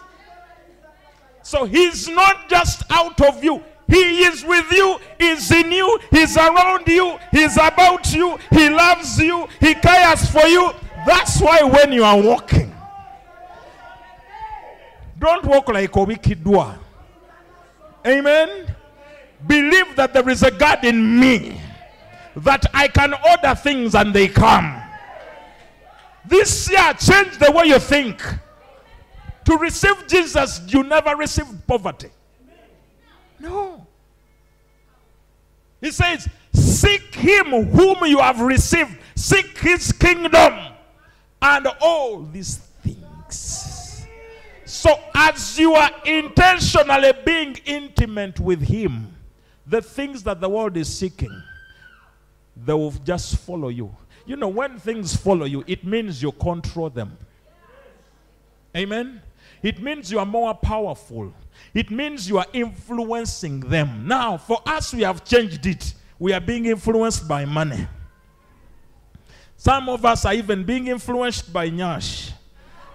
So he's not just out of you. He is with you, he's in you, he's around you, he's about you, he loves you, he cares for you. That's why when you are walking, don't walk like a wicked one. Amen. Believe that there is a God in me, that I can order things and they come. This year, change the way you think. To receive Jesus, you never receive poverty. No. He says, Seek him whom you have received, seek his kingdom, and all these things. So, as you are intentionally being intimate with him, the things that the world is seeking, they will just follow you. You know, when things follow you, it means you control them. Amen. It means you are more powerful. It means you are influencing them. Now, for us, we have changed it. We are being influenced by money. Some of us are even being influenced by nyash.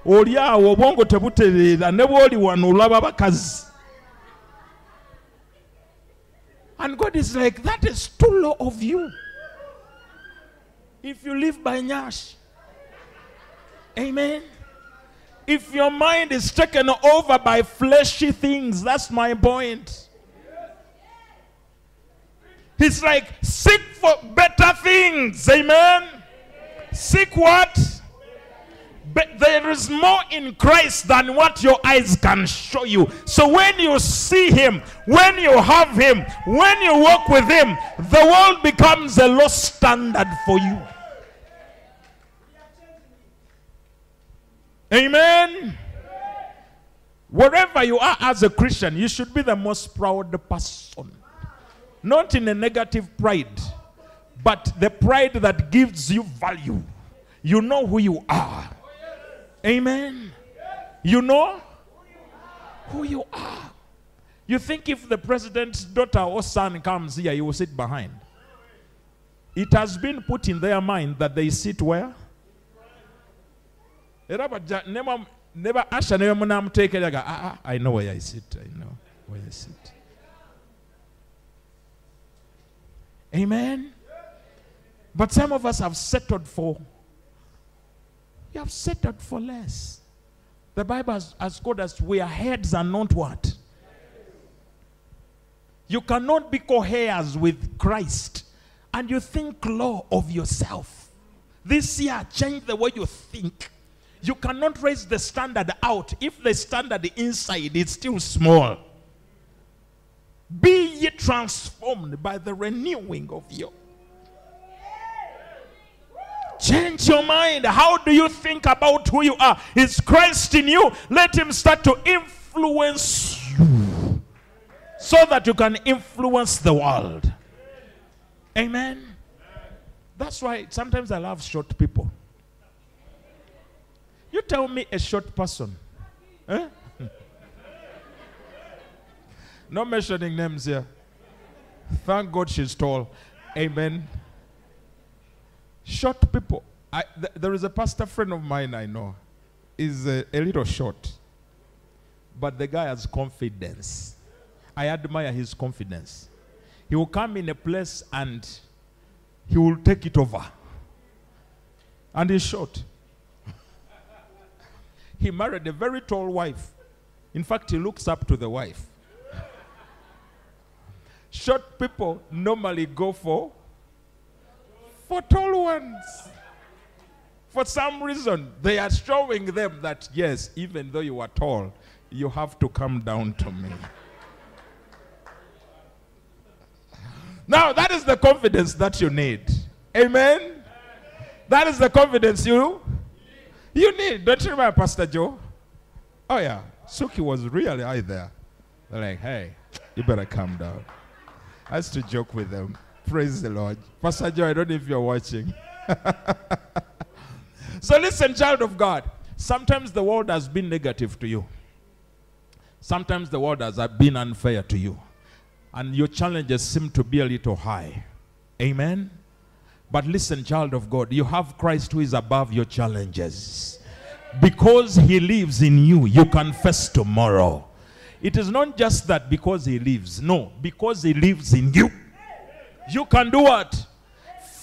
oli awo obwongo tebutereera ne bw'oli wano and god is like that is too low of you if you live by nyash amen if your mind is taken over by fleshy things, that's my point. He's like, seek for better things. Amen. Seek what? But there is more in Christ than what your eyes can show you. So when you see Him, when you have Him, when you walk with Him, the world becomes a low standard for you. Amen. Wherever you are as a Christian, you should be the most proud person. Not in a negative pride, but the pride that gives you value. You know who you are. Amen. You know who you are. You think if the president's daughter or son comes here, you will sit behind. It has been put in their mind that they sit where? Era bajja Never asha ne munamuteekeraga ah, ah, i know where i sit i know where i sit. Amen? But some of us have settled for you have settled for less. The bible has, has called us we are heads and not what? You cannot be co-heirs with christ and you think low of yourself. This year change the way you think you cannot raise the standard out if the standard inside is still small. Be ye transformed by the renewing of your. Change your mind. How do you think about who you are? Is Christ in you? Let Him start to influence you so that you can influence the world. Amen. That's why sometimes I love short people. You tell me a short person. Eh? [LAUGHS] no mentioning names here. Thank God she's tall. Amen. Short people. I, th- there is a pastor friend of mine I know. Is a, a little short, but the guy has confidence. I admire his confidence. He will come in a place and he will take it over. And he's short. He married a very tall wife. In fact, he looks up to the wife. Short people normally go for for tall ones. For some reason, they are showing them that yes, even though you are tall, you have to come down to me. Now, that is the confidence that you need. Amen. That is the confidence you you need. Don't you remember Pastor Joe? Oh yeah. Suki was really high there. They're like, hey, you better calm down. I used to joke with them. Praise the Lord. Pastor Joe, I don't know if you're watching. [LAUGHS] so listen, child of God. Sometimes the world has been negative to you. Sometimes the world has been unfair to you. And your challenges seem to be a little high. Amen. But listen, child of God, you have Christ who is above your challenges. Because he lives in you, you can face tomorrow. It is not just that because he lives, no, because he lives in you. You can do what?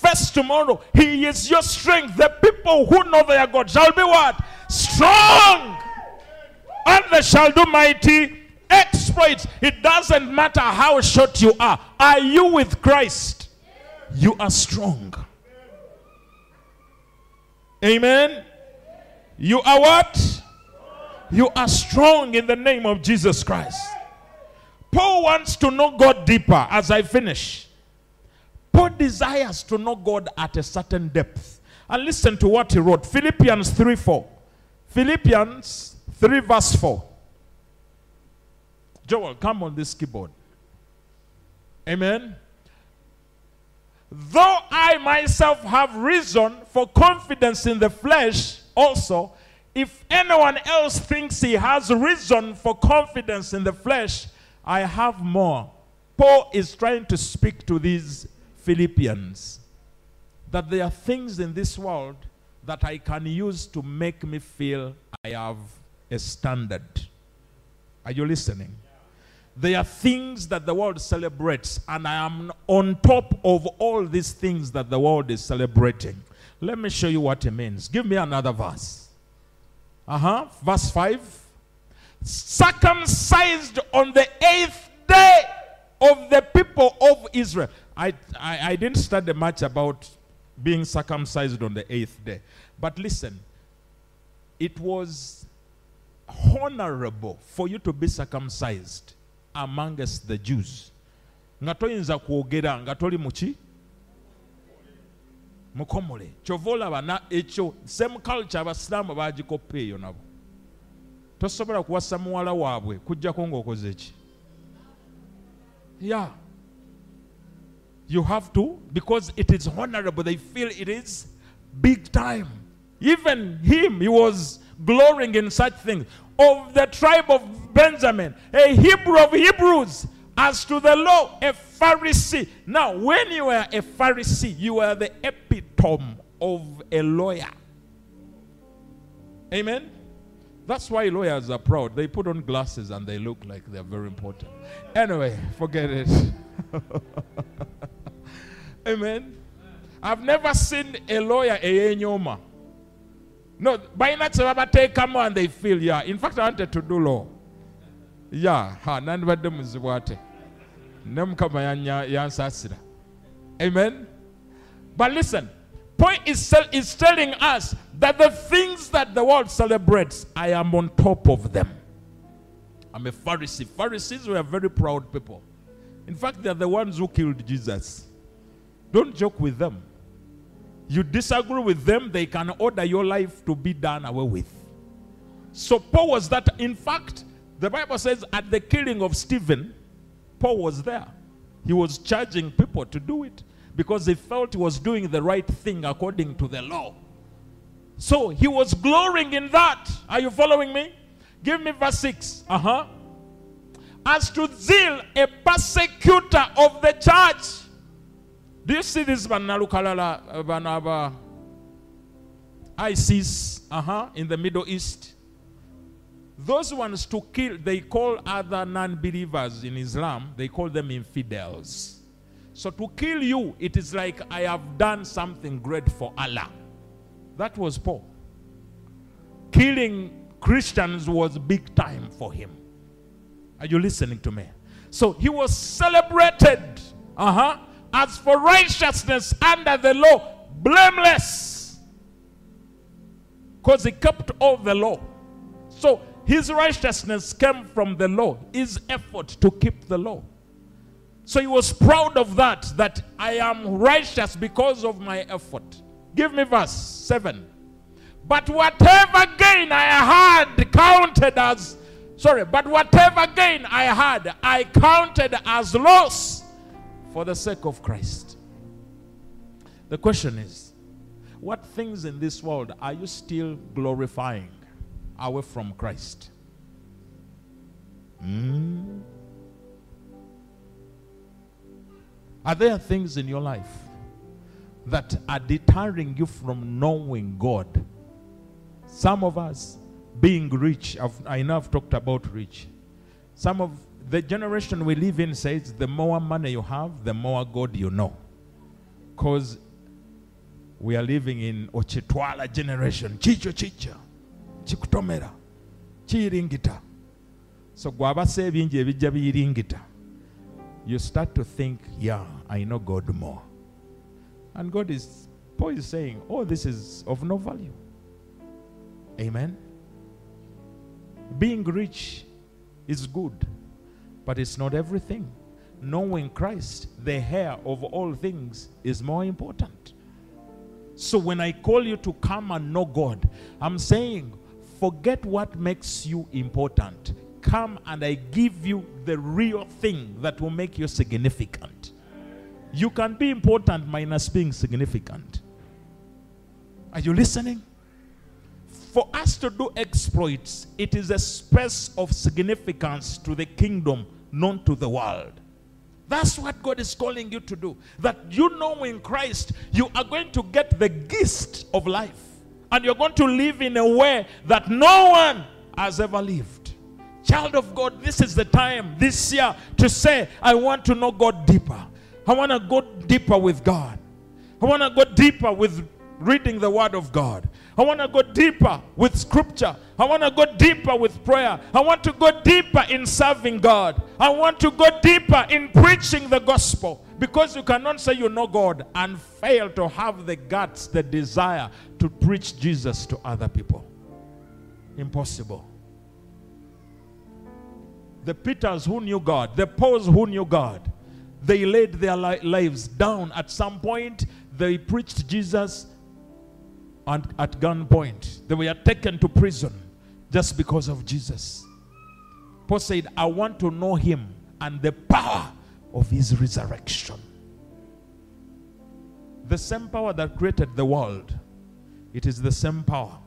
Face tomorrow. He is your strength. The people who know their God shall be what? Strong. And they shall do mighty exploits. It doesn't matter how short you are. Are you with Christ? You are strong. Amen. You are what? You are strong in the name of Jesus Christ. Paul wants to know God deeper as I finish. Paul desires to know God at a certain depth. And listen to what he wrote Philippians 3 4. Philippians 3 verse 4. Joel, come on this keyboard. Amen. Though I myself have reason for confidence in the flesh, also, if anyone else thinks he has reason for confidence in the flesh, I have more. Paul is trying to speak to these Philippians that there are things in this world that I can use to make me feel I have a standard. Are you listening? There are things that the world celebrates, and I am on top of all these things that the world is celebrating. Let me show you what it means. Give me another verse. Uh huh. Verse 5. Circumcised on the eighth day of the people of Israel. I, I, I didn't study much about being circumcised on the eighth day. But listen, it was honorable for you to be circumcised amongst the Jews. Nga toyinza kwogera nga toli muki mukomole kyova olaba ekyo same culture abasiraamu bagikoppa eyo nabo. Tosobola kuwasa muwala waabwe kujjako ng'okoze ki? Yeah. You have to because it is honorable they feel it is big time. Even him he was glorying in such things of the tribe of Benjamin, a Hebrew of Hebrews, as to the law, a Pharisee. Now, when you are a Pharisee, you are the epitome of a lawyer. Amen. That's why lawyers are proud. They put on glasses and they look like they're very important. Anyway, forget it. [LAUGHS] Amen. I've never seen a lawyer a nyoma. No, say come and they feel, yeah. In fact, I wanted to do law. Yeah, ha, none but them is what. Nem kama yansasira. Amen. But listen, point is, is telling us that the things that the world celebrates, I am on top of them. I'm a Pharisee. Pharisees were very proud people. In fact, they're the ones who killed Jesus. Don't joke with them. You disagree with them, they can order your life to be done away with. So Paul was that. In fact, the Bible says at the killing of Stephen, Paul was there. He was charging people to do it because he felt he was doing the right thing according to the law. So he was glorying in that. Are you following me? Give me verse 6. Uh huh. As to zeal, a persecutor of the church. Do you see this Banalukalala Banaba ISIS uh-huh, in the Middle East? Those ones to kill, they call other non believers in Islam, they call them infidels. So to kill you, it is like I have done something great for Allah. That was Paul. Killing Christians was big time for him. Are you listening to me? So he was celebrated. Uh huh. As for righteousness under the law, blameless. Because he kept all the law. So his righteousness came from the law, his effort to keep the law. So he was proud of that, that I am righteous because of my effort. Give me verse 7. But whatever gain I had counted as, sorry, but whatever gain I had, I counted as loss for the sake of Christ. The question is, what things in this world are you still glorifying away from Christ? Mm. Are there things in your life that are deterring you from knowing God? Some of us being rich, I've, I know I've talked about rich. Some of the generation we live in says the more money you have, the more God you know. Because we are living in Ochitwala generation. Chicho chicha. Chikutomera. Chiringita. So gwabase bingi ebijja biyiringita. You start to think, yeah, I know God more. And God is, Paul is saying, oh, this is of no value. Amen. Being rich is good, but it's not everything. Knowing Christ, the heir of all things, is more important. So when I call you to come and know God, I'm saying, forget what makes you important. Come and I give you the real thing that will make you significant. You can be important minus being significant. Are you listening? For us to do exploits, it is a space of significance to the kingdom, not to the world. That's what God is calling you to do. That you know in Christ, you are going to get the gist of life. And you're going to live in a way that no one has ever lived. Child of God, this is the time this year to say, I want to know God deeper. I want to go deeper with God. I want to go deeper with reading the Word of God. I want to go deeper with Scripture. I want to go deeper with prayer. I want to go deeper in serving God. I want to go deeper in preaching the gospel. Because you cannot say you know God and fail to have the guts, the desire to preach Jesus to other people. Impossible. The Peters who knew God, the Pauls who knew God, they laid their li- lives down. At some point, they preached Jesus and at gunpoint. They were taken to prison just because of Jesus. Paul said, I want to know him and the power of his resurrection. The same power that created the world, it is the same power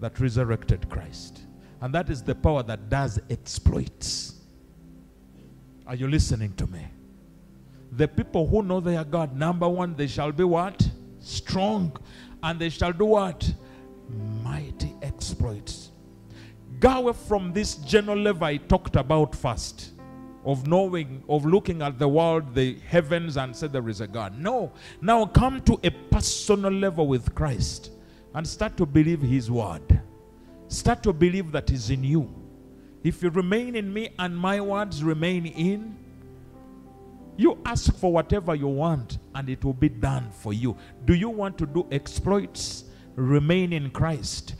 that resurrected Christ. And that is the power that does exploits. Are you listening to me? The people who know their God, number one, they shall be what? Strong. And they shall do what? Mighty exploits. Go away from this general level I talked about first of knowing, of looking at the world, the heavens, and say there is a God. No. Now come to a personal level with Christ and start to believe His word. Start to believe that is in you. If you remain in me and my words remain in, you ask for whatever you want and it will be done for you. Do you want to do exploits? Remain in Christ